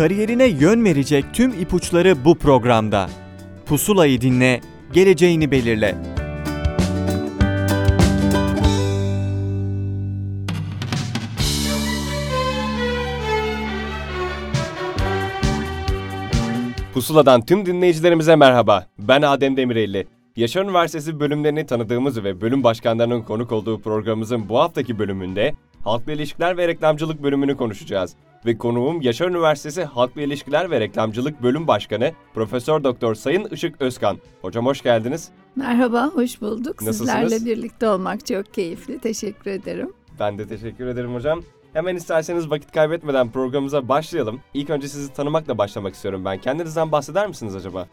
Kariyerine yön verecek tüm ipuçları bu programda. Pusulayı dinle, geleceğini belirle. Pusula'dan tüm dinleyicilerimize merhaba. Ben Adem Demirelli. Yaşar Üniversitesi bölümlerini tanıdığımız ve bölüm başkanlarının konuk olduğu programımızın bu haftaki bölümünde Halkla İlişkiler ve Reklamcılık bölümünü konuşacağız. Ve konuğum Yaşar Üniversitesi Halkla İlişkiler ve Reklamcılık Bölüm Başkanı Profesör Doktor Sayın Işık Özkan. Hocam hoş geldiniz. Merhaba, hoş bulduk. Nasılsınız? Sizlerle birlikte olmak çok keyifli. Teşekkür ederim. Ben de teşekkür ederim hocam. Hemen isterseniz vakit kaybetmeden programımıza başlayalım. İlk önce sizi tanımakla başlamak istiyorum ben. Kendinizden bahseder misiniz acaba?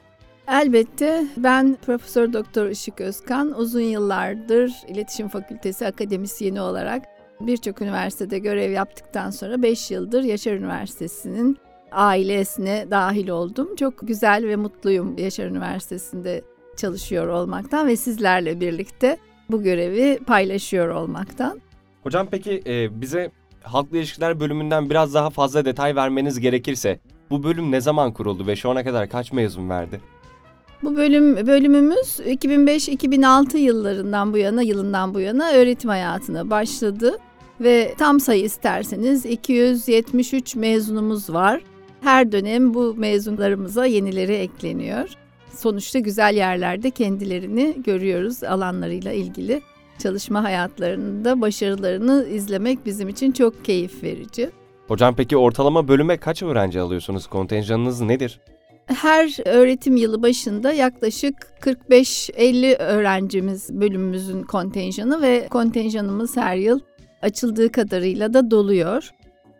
Elbette ben Profesör Doktor Işık Özkan uzun yıllardır İletişim Fakültesi akademisyeni olarak birçok üniversitede görev yaptıktan sonra 5 yıldır Yaşar Üniversitesi'nin ailesine dahil oldum. Çok güzel ve mutluyum Yaşar Üniversitesi'nde çalışıyor olmaktan ve sizlerle birlikte bu görevi paylaşıyor olmaktan. Hocam peki e, bize halkla ilişkiler bölümünden biraz daha fazla detay vermeniz gerekirse bu bölüm ne zaman kuruldu ve şu ana kadar kaç mezun verdi? Bu bölüm bölümümüz 2005-2006 yıllarından bu yana, yılından bu yana öğretim hayatına başladı ve tam sayı isterseniz 273 mezunumuz var. Her dönem bu mezunlarımıza yenileri ekleniyor. Sonuçta güzel yerlerde kendilerini görüyoruz alanlarıyla ilgili. Çalışma hayatlarında başarılarını izlemek bizim için çok keyif verici. Hocam peki ortalama bölüme kaç öğrenci alıyorsunuz? Kontenjanınız nedir? Her öğretim yılı başında yaklaşık 45-50 öğrencimiz bölümümüzün kontenjanı ve kontenjanımız her yıl açıldığı kadarıyla da doluyor.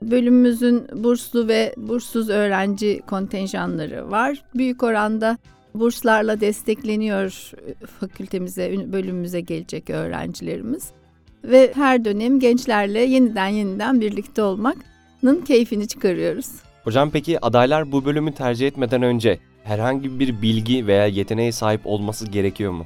Bölümümüzün burslu ve burssuz öğrenci kontenjanları var. Büyük oranda burslarla destekleniyor fakültemize, bölümümüze gelecek öğrencilerimiz. Ve her dönem gençlerle yeniden yeniden birlikte olmanın keyfini çıkarıyoruz. Hocam peki adaylar bu bölümü tercih etmeden önce herhangi bir bilgi veya yeteneğe sahip olması gerekiyor mu?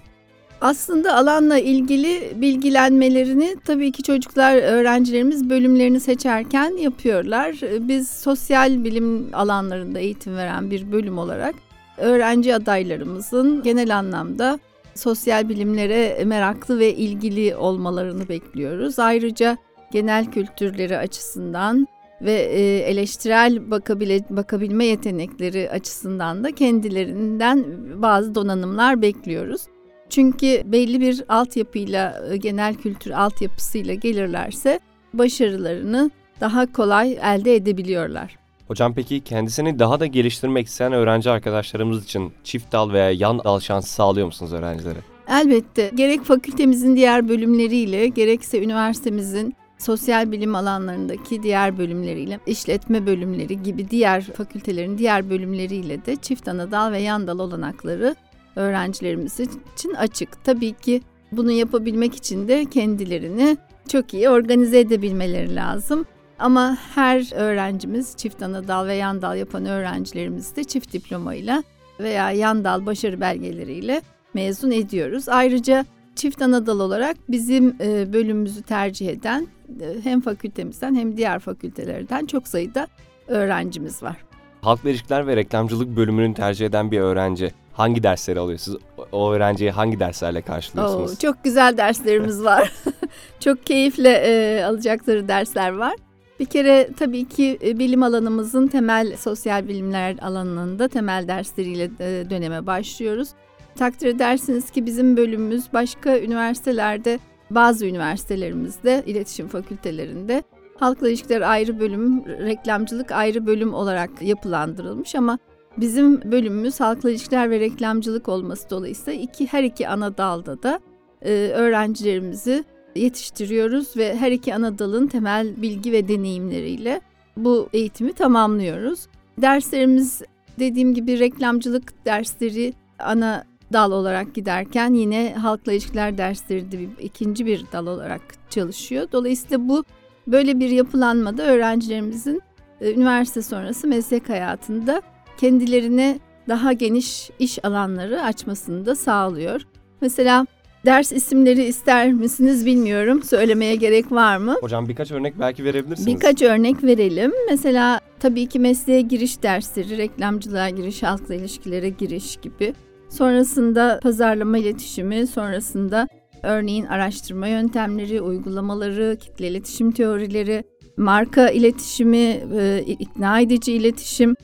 Aslında alanla ilgili bilgilenmelerini tabii ki çocuklar, öğrencilerimiz bölümlerini seçerken yapıyorlar. Biz sosyal bilim alanlarında eğitim veren bir bölüm olarak öğrenci adaylarımızın genel anlamda sosyal bilimlere meraklı ve ilgili olmalarını bekliyoruz. Ayrıca genel kültürleri açısından ve e, eleştirel bakabile, bakabilme yetenekleri açısından da kendilerinden bazı donanımlar bekliyoruz. Çünkü belli bir altyapıyla, e, genel kültür altyapısıyla gelirlerse başarılarını daha kolay elde edebiliyorlar. Hocam peki kendisini daha da geliştirmek isteyen öğrenci arkadaşlarımız için çift dal veya yan dal şansı sağlıyor musunuz öğrencilere? Elbette. Gerek fakültemizin diğer bölümleriyle, gerekse üniversitemizin sosyal bilim alanlarındaki diğer bölümleriyle, işletme bölümleri gibi diğer fakültelerin diğer bölümleriyle de çift ana dal ve yan dal olanakları öğrencilerimiz için açık. Tabii ki bunu yapabilmek için de kendilerini çok iyi organize edebilmeleri lazım. Ama her öğrencimiz çift ana dal ve yan dal yapan öğrencilerimiz de çift diplomayla veya yan dal başarı belgeleriyle mezun ediyoruz. Ayrıca çift ana dal olarak bizim e, bölümümüzü tercih eden e, hem fakültemizden hem diğer fakültelerden çok sayıda öğrencimiz var. Halkla ilişkiler ve reklamcılık bölümünü tercih eden bir öğrenci hangi dersleri alıyor? Siz o öğrenciyi hangi derslerle karşılıyorsunuz? Oo, çok güzel derslerimiz var. çok keyifle e, alacakları dersler var. Bir kere tabii ki e, bilim alanımızın temel sosyal bilimler alanında temel dersleriyle döneme başlıyoruz. Takdir edersiniz ki bizim bölümümüz başka üniversitelerde, bazı üniversitelerimizde, iletişim fakültelerinde halkla ilişkiler ayrı bölüm, reklamcılık ayrı bölüm olarak yapılandırılmış ama bizim bölümümüz halkla ilişkiler ve reklamcılık olması dolayısıyla iki her iki ana dalda da e, öğrencilerimizi yetiştiriyoruz ve her iki ana dalın temel bilgi ve deneyimleriyle bu eğitimi tamamlıyoruz. Derslerimiz dediğim gibi reklamcılık dersleri ana dal olarak giderken yine halkla ilişkiler dersleri de bir, ikinci bir dal olarak çalışıyor. Dolayısıyla bu böyle bir yapılanmada öğrencilerimizin e, üniversite sonrası meslek hayatında kendilerine daha geniş iş alanları açmasını da sağlıyor. Mesela ders isimleri ister misiniz bilmiyorum. Söylemeye gerek var mı? Hocam birkaç örnek belki verebilirsiniz. Birkaç örnek verelim. Mesela Tabii ki mesleğe giriş dersleri, reklamcılığa giriş, halkla ilişkilere giriş gibi. Sonrasında pazarlama iletişimi, sonrasında örneğin araştırma yöntemleri, uygulamaları, kitle iletişim teorileri, marka iletişimi, e, ikna edici iletişim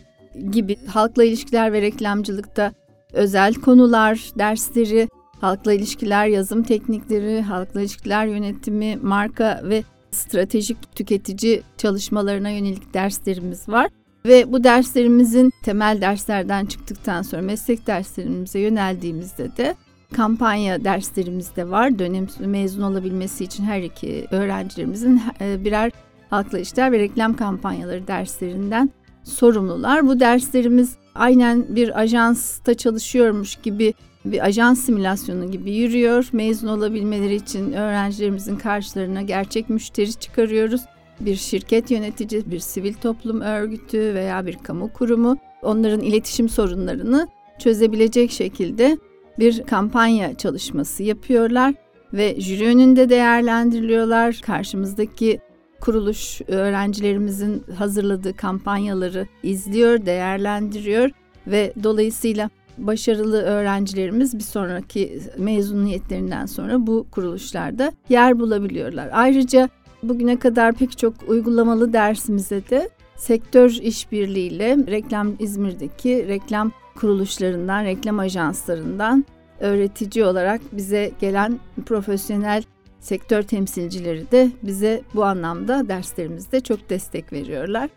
gibi halkla ilişkiler ve reklamcılıkta özel konular, dersleri, halkla ilişkiler yazım teknikleri, halkla ilişkiler yönetimi, marka ve stratejik tüketici çalışmalarına yönelik derslerimiz var. Ve bu derslerimizin temel derslerden çıktıktan sonra meslek derslerimize yöneldiğimizde de kampanya derslerimiz de var. Dönem mezun olabilmesi için her iki öğrencilerimizin e, birer halkla ilişkiler ve reklam kampanyaları derslerinden sorumlular. Bu derslerimiz aynen bir ajansta çalışıyormuş gibi bir ajans simülasyonu gibi yürüyor. Mezun olabilmeleri için öğrencilerimizin karşılarına gerçek müşteri çıkarıyoruz. Bir şirket yönetici, bir sivil toplum örgütü veya bir kamu kurumu onların iletişim sorunlarını çözebilecek şekilde bir kampanya çalışması yapıyorlar ve jüri önünde değerlendiriliyorlar. Karşımızdaki kuruluş öğrencilerimizin hazırladığı kampanyaları izliyor, değerlendiriyor ve dolayısıyla başarılı öğrencilerimiz bir sonraki mezuniyetlerinden sonra bu kuruluşlarda yer bulabiliyorlar. Ayrıca bugüne kadar pek çok uygulamalı dersimize de sektör işbirliğiyle reklam İzmir'deki reklam kuruluşlarından, reklam ajanslarından öğretici olarak bize gelen profesyonel sektör temsilcileri de bize bu anlamda derslerimizde çok destek veriyorlar.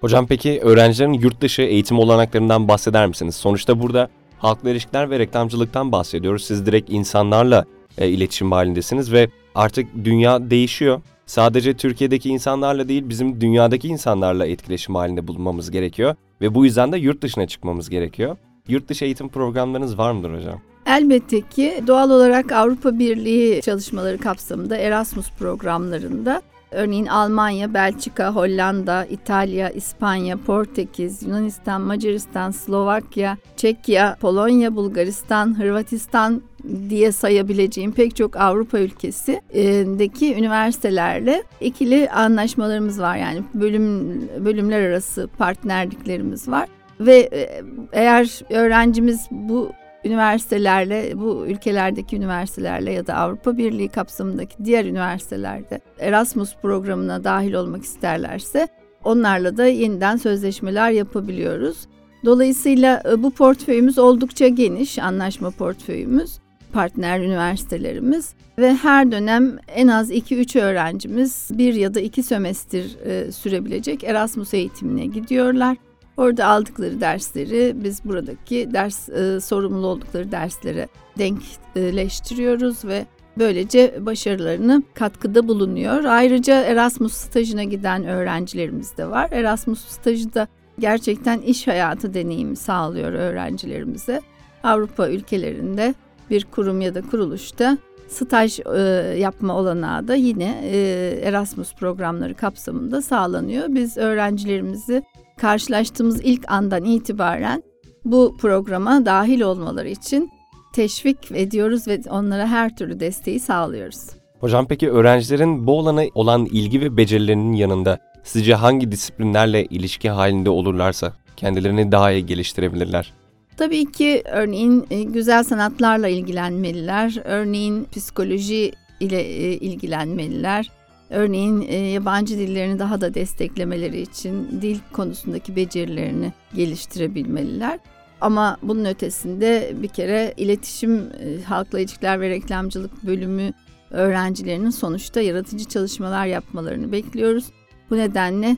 Hocam peki öğrencilerin yurt dışı eğitim olanaklarından bahseder misiniz? Sonuçta burada halkla ilişkiler ve reklamcılıktan bahsediyoruz. Siz direkt insanlarla e, iletişim halindesiniz ve artık dünya değişiyor. Sadece Türkiye'deki insanlarla değil bizim dünyadaki insanlarla etkileşim halinde bulunmamız gerekiyor ve bu yüzden de yurt dışına çıkmamız gerekiyor. Yurt dışı eğitim programlarınız var mıdır hocam? Elbette ki doğal olarak Avrupa Birliği çalışmaları kapsamında Erasmus programlarında örneğin Almanya, Belçika, Hollanda, İtalya, İspanya, Portekiz, Yunanistan, Macaristan, Slovakya, Çekya, Polonya, Bulgaristan, Hırvatistan diye sayabileceğim pek çok Avrupa ülkesindeki üniversitelerle ikili anlaşmalarımız var. Yani bölüm bölümler arası partnerliklerimiz var ve e, eğer öğrencimiz bu üniversitelerle, bu ülkelerdeki üniversitelerle ya da Avrupa Birliği kapsamındaki diğer üniversitelerde Erasmus programına dahil olmak isterlerse onlarla da yeniden sözleşmeler yapabiliyoruz. Dolayısıyla e, bu portföyümüz oldukça geniş, anlaşma portföyümüz, partner üniversitelerimiz ve her dönem en az 2-3 öğrencimiz bir ya da iki sömestr e, sürebilecek Erasmus eğitimine gidiyorlar. Orada aldıkları dersleri biz buradaki ders e, sorumlu oldukları derslere denkleştiriyoruz ve böylece başarılarını katkıda bulunuyor. Ayrıca Erasmus stajına giden öğrencilerimiz de var. Erasmus stajı da gerçekten iş hayatı deneyimi sağlıyor öğrencilerimize. Avrupa ülkelerinde bir kurum ya da kuruluşta staj e, yapma olanağı da yine e, Erasmus programları kapsamında sağlanıyor. Biz öğrencilerimizi karşılaştığımız ilk andan itibaren bu programa dahil olmaları için teşvik ediyoruz ve onlara her türlü desteği sağlıyoruz. Hocam peki öğrencilerin bu alana olan ilgi ve becerilerinin yanında sizce hangi disiplinlerle ilişki halinde olurlarsa kendilerini daha iyi geliştirebilirler? Tabii ki örneğin e, güzel sanatlarla ilgilenmeliler, örneğin psikoloji ile e, ilgilenmeliler, Örneğin e, yabancı dillerini daha da desteklemeleri için dil konusundaki becerilerini geliştirebilmeliler. Ama bunun ötesinde bir kere iletişim, halkla ilişkiler ve reklamcılık bölümü öğrencilerinin sonuçta yaratıcı çalışmalar yapmalarını bekliyoruz. Bu nedenle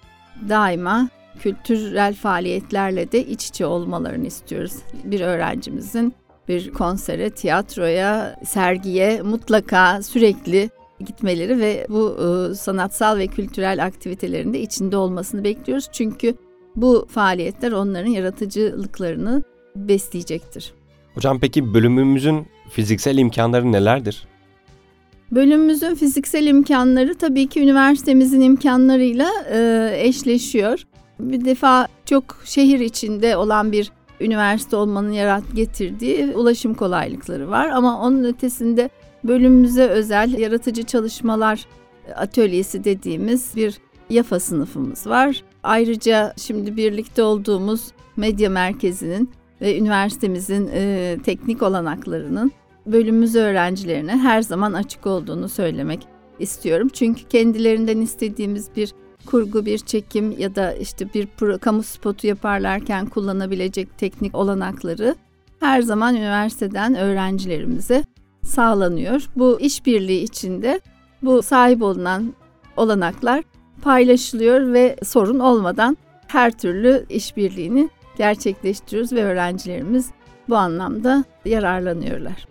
daima kültürel faaliyetlerle de iç içe olmalarını istiyoruz. Bir öğrencimizin bir konsere, tiyatroya, sergiye mutlaka sürekli gitmeleri ve bu e, sanatsal ve kültürel aktivitelerinde içinde olmasını bekliyoruz. Çünkü bu faaliyetler onların yaratıcılıklarını besleyecektir. Hocam peki bölümümüzün fiziksel imkanları nelerdir? Bölümümüzün fiziksel imkanları tabii ki üniversitemizin imkanlarıyla e, eşleşiyor. Bir defa çok şehir içinde olan bir üniversite olmanın yarat getirdiği ulaşım kolaylıkları var ama onun ötesinde bölümümüze özel yaratıcı çalışmalar atölyesi dediğimiz bir YAFA sınıfımız var. Ayrıca şimdi birlikte olduğumuz medya merkezinin ve üniversitemizin e, teknik olanaklarının bölümümüz öğrencilerine her zaman açık olduğunu söylemek istiyorum. Çünkü kendilerinden istediğimiz bir kurgu, bir çekim ya da işte bir pro, kamu spotu yaparlarken kullanabilecek teknik olanakları her zaman üniversiteden öğrencilerimize sağlanıyor. Bu işbirliği içinde bu sahip olunan olanaklar paylaşılıyor ve sorun olmadan her türlü işbirliğini gerçekleştiriyoruz ve öğrencilerimiz bu anlamda yararlanıyorlar.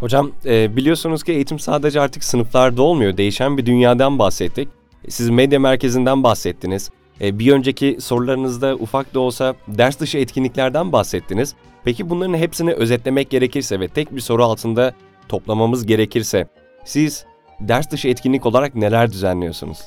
Hocam e, biliyorsunuz ki eğitim sadece artık sınıflarda olmuyor. Değişen bir dünyadan bahsettik. Siz medya merkezinden bahsettiniz. E, bir önceki sorularınızda ufak da olsa ders dışı etkinliklerden bahsettiniz. Peki bunların hepsini özetlemek gerekirse ve tek bir soru altında toplamamız gerekirse siz ders dışı etkinlik olarak neler düzenliyorsunuz?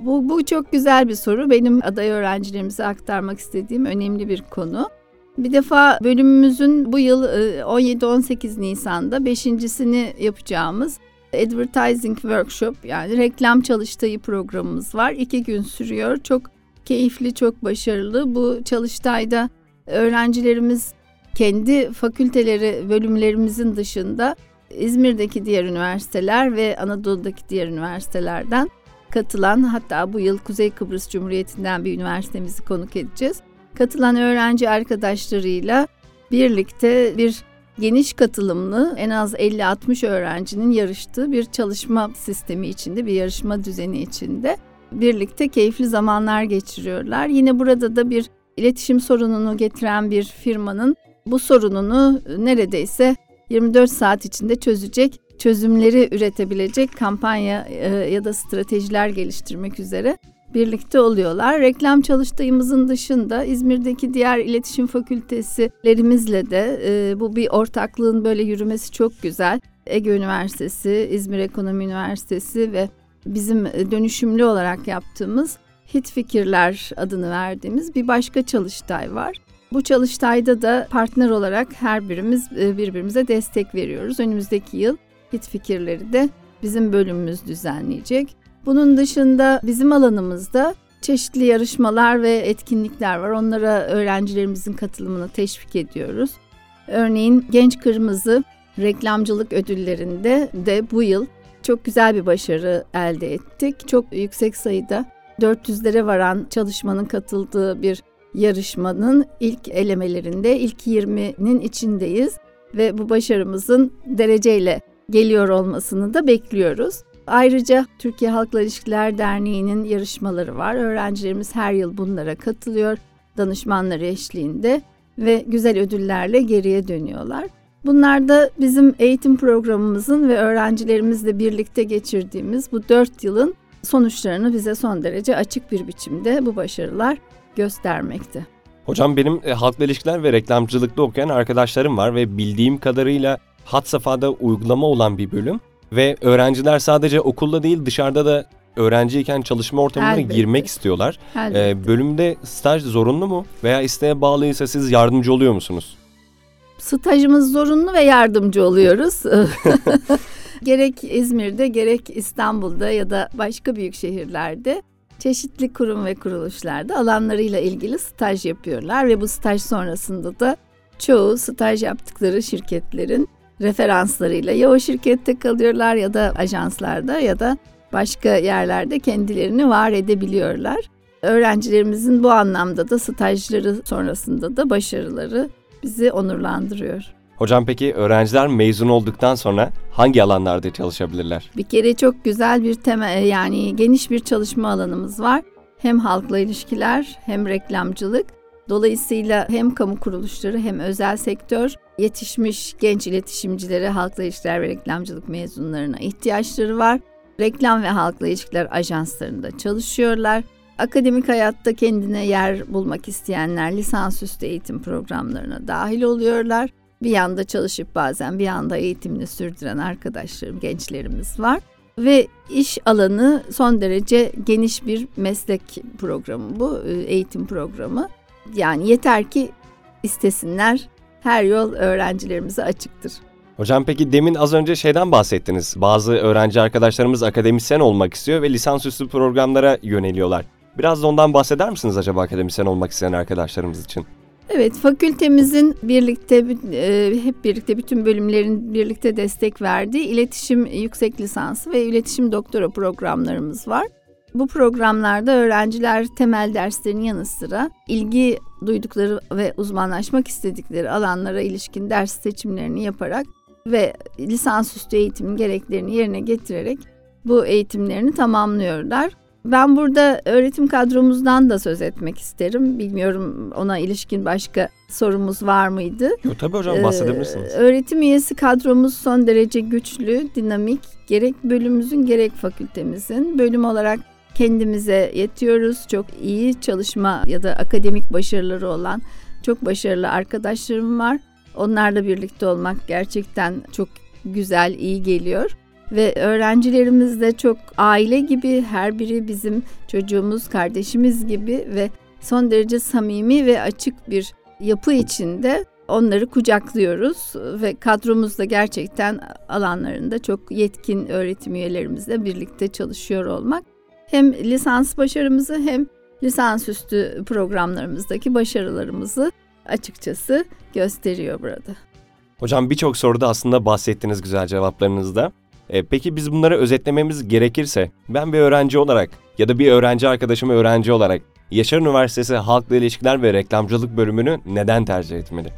Bu, bu çok güzel bir soru. Benim aday öğrencilerimize aktarmak istediğim önemli bir konu. Bir defa bölümümüzün bu yıl 17-18 Nisan'da beşincisini yapacağımız Advertising Workshop yani reklam çalıştayı programımız var. İki gün sürüyor. Çok keyifli, çok başarılı. Bu çalıştayda öğrencilerimiz kendi fakülteleri, bölümlerimizin dışında İzmir'deki diğer üniversiteler ve Anadolu'daki diğer üniversitelerden katılan hatta bu yıl Kuzey Kıbrıs Cumhuriyeti'nden bir üniversitemizi konuk edeceğiz. Katılan öğrenci arkadaşlarıyla birlikte bir geniş katılımlı en az 50-60 öğrencinin yarıştığı bir çalışma sistemi içinde, bir yarışma düzeni içinde birlikte keyifli zamanlar geçiriyorlar. Yine burada da bir iletişim sorununu getiren bir firmanın bu sorununu neredeyse 24 saat içinde çözecek, çözümleri üretebilecek kampanya ya da stratejiler geliştirmek üzere birlikte oluyorlar. Reklam çalıştayımızın dışında İzmir'deki diğer iletişim fakültesilerimizle de e, bu bir ortaklığın böyle yürümesi çok güzel. Ege Üniversitesi, İzmir Ekonomi Üniversitesi ve bizim dönüşümlü olarak yaptığımız Hit Fikirler adını verdiğimiz bir başka çalıştay var. Bu çalıştayda da partner olarak her birimiz birbirimize destek veriyoruz. Önümüzdeki yıl Hit Fikirleri de bizim bölümümüz düzenleyecek. Bunun dışında bizim alanımızda çeşitli yarışmalar ve etkinlikler var. Onlara öğrencilerimizin katılımını teşvik ediyoruz. Örneğin Genç Kırmızı reklamcılık ödüllerinde de bu yıl çok güzel bir başarı elde ettik. Çok yüksek sayıda 400'lere varan çalışmanın katıldığı bir yarışmanın ilk elemelerinde ilk 20'nin içindeyiz ve bu başarımızın dereceyle geliyor olmasını da bekliyoruz. Ayrıca Türkiye Halkla İlişkiler Derneği'nin yarışmaları var. Öğrencilerimiz her yıl bunlara katılıyor danışmanları eşliğinde ve güzel ödüllerle geriye dönüyorlar. Bunlar da bizim eğitim programımızın ve öğrencilerimizle birlikte geçirdiğimiz bu dört yılın sonuçlarını bize son derece açık bir biçimde bu başarılar göstermekte. Hocam benim e, halkla ilişkiler ve reklamcılıkta okuyan arkadaşlarım var ve bildiğim kadarıyla hat safhada uygulama olan bir bölüm ve öğrenciler sadece okulda değil dışarıda da öğrenciyken çalışma ortamına Elbette. girmek istiyorlar. Elbette. Ee, bölümde staj zorunlu mu veya isteğe bağlıysa siz yardımcı oluyor musunuz? Stajımız zorunlu ve yardımcı oluyoruz. gerek İzmir'de gerek İstanbul'da ya da başka büyük şehirlerde çeşitli kurum ve kuruluşlarda alanlarıyla ilgili staj yapıyorlar ve bu staj sonrasında da çoğu staj yaptıkları şirketlerin referanslarıyla ya o şirkette kalıyorlar ya da ajanslarda ya da başka yerlerde kendilerini var edebiliyorlar. Öğrencilerimizin bu anlamda da stajları sonrasında da başarıları bizi onurlandırıyor. Hocam peki öğrenciler mezun olduktan sonra hangi alanlarda çalışabilirler? Bir kere çok güzel bir temel yani geniş bir çalışma alanımız var. Hem halkla ilişkiler hem reklamcılık. Dolayısıyla hem kamu kuruluşları hem özel sektör yetişmiş genç iletişimcilere halkla ilişkiler ve reklamcılık mezunlarına ihtiyaçları var. Reklam ve halkla ilişkiler ajanslarında çalışıyorlar. Akademik hayatta kendine yer bulmak isteyenler lisansüstü eğitim programlarına dahil oluyorlar. Bir yanda çalışıp bazen bir yanda eğitimini sürdüren arkadaşlarım, gençlerimiz var. Ve iş alanı son derece geniş bir meslek programı bu, eğitim programı. Yani yeter ki istesinler, her yol öğrencilerimize açıktır. Hocam peki demin az önce şeyden bahsettiniz. Bazı öğrenci arkadaşlarımız akademisyen olmak istiyor ve lisansüstü programlara yöneliyorlar. Biraz da ondan bahseder misiniz acaba akademisyen olmak isteyen arkadaşlarımız için? Evet, fakültemizin birlikte e, hep birlikte bütün bölümlerin birlikte destek verdiği iletişim yüksek lisansı ve iletişim doktora programlarımız var. Bu programlarda öğrenciler temel derslerin yanı sıra ilgi duydukları ve uzmanlaşmak istedikleri alanlara ilişkin ders seçimlerini yaparak ve lisansüstü eğitimin gereklerini yerine getirerek bu eğitimlerini tamamlıyorlar. Ben burada öğretim kadromuzdan da söz etmek isterim. Bilmiyorum ona ilişkin başka sorumuz var mıydı? Yok tabii hocam bahsedebilirsiniz. Ee, öğretim üyesi kadromuz son derece güçlü, dinamik. Gerek bölümümüzün gerek fakültemizin. Bölüm olarak kendimize yetiyoruz. Çok iyi çalışma ya da akademik başarıları olan çok başarılı arkadaşlarım var. Onlarla birlikte olmak gerçekten çok güzel, iyi geliyor. Ve öğrencilerimiz de çok aile gibi her biri bizim çocuğumuz, kardeşimiz gibi ve son derece samimi ve açık bir yapı içinde onları kucaklıyoruz ve kadromuz da gerçekten alanlarında çok yetkin öğretim üyelerimizle birlikte çalışıyor olmak hem lisans başarımızı hem lisansüstü programlarımızdaki başarılarımızı açıkçası gösteriyor burada. Hocam birçok soruda aslında bahsettiğiniz güzel cevaplarınızda. E, peki biz bunları özetlememiz gerekirse ben bir öğrenci olarak ya da bir öğrenci arkadaşım öğrenci olarak Yaşar Üniversitesi Halkla İlişkiler ve Reklamcılık bölümünü neden tercih etmeli?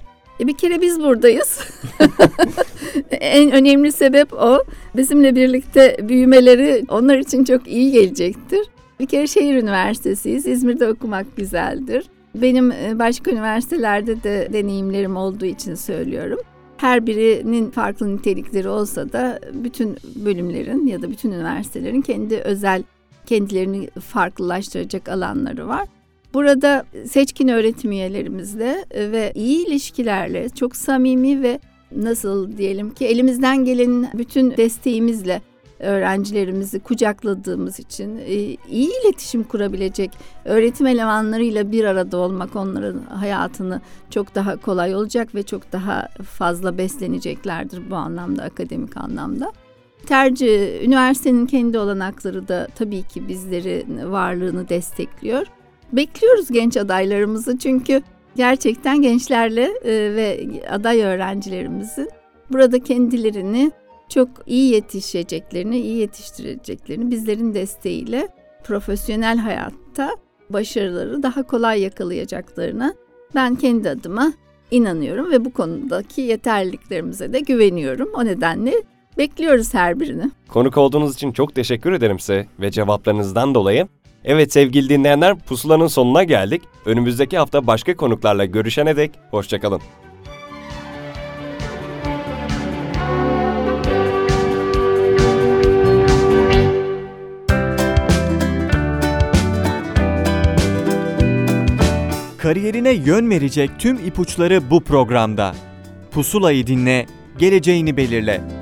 E bir kere biz buradayız. en önemli sebep o. Bizimle birlikte büyümeleri onlar için çok iyi gelecektir. Bir kere şehir üniversitesiyiz. İzmir'de okumak güzeldir. Benim e, başka üniversitelerde de deneyimlerim olduğu için söylüyorum. Her birinin farklı nitelikleri olsa da bütün bölümlerin ya da bütün üniversitelerin kendi özel kendilerini farklılaştıracak alanları var. Burada seçkin öğretim üyelerimizle ve iyi ilişkilerle çok samimi ve nasıl diyelim ki elimizden gelen bütün desteğimizle öğrencilerimizi kucakladığımız için e, iyi iletişim kurabilecek öğretim elemanlarıyla bir arada olmak onların hayatını çok daha kolay olacak ve çok daha fazla besleneceklerdir bu anlamda akademik anlamda. Tercih üniversitenin kendi olanakları da tabii ki bizlerin varlığını destekliyor. Bekliyoruz genç adaylarımızı çünkü gerçekten gençlerle e, ve aday öğrencilerimizin burada kendilerini çok iyi yetişeceklerini, iyi yetiştireceklerini bizlerin desteğiyle profesyonel hayatta başarıları daha kolay yakalayacaklarına ben kendi adıma inanıyorum ve bu konudaki yeterliliklerimize de güveniyorum. O nedenle bekliyoruz her birini. Konuk olduğunuz için çok teşekkür ederim size ve cevaplarınızdan dolayı. Evet sevgili dinleyenler pusulanın sonuna geldik. Önümüzdeki hafta başka konuklarla görüşene dek hoşçakalın. Kariyerine yön verecek tüm ipuçları bu programda. Pusulayı dinle, geleceğini belirle.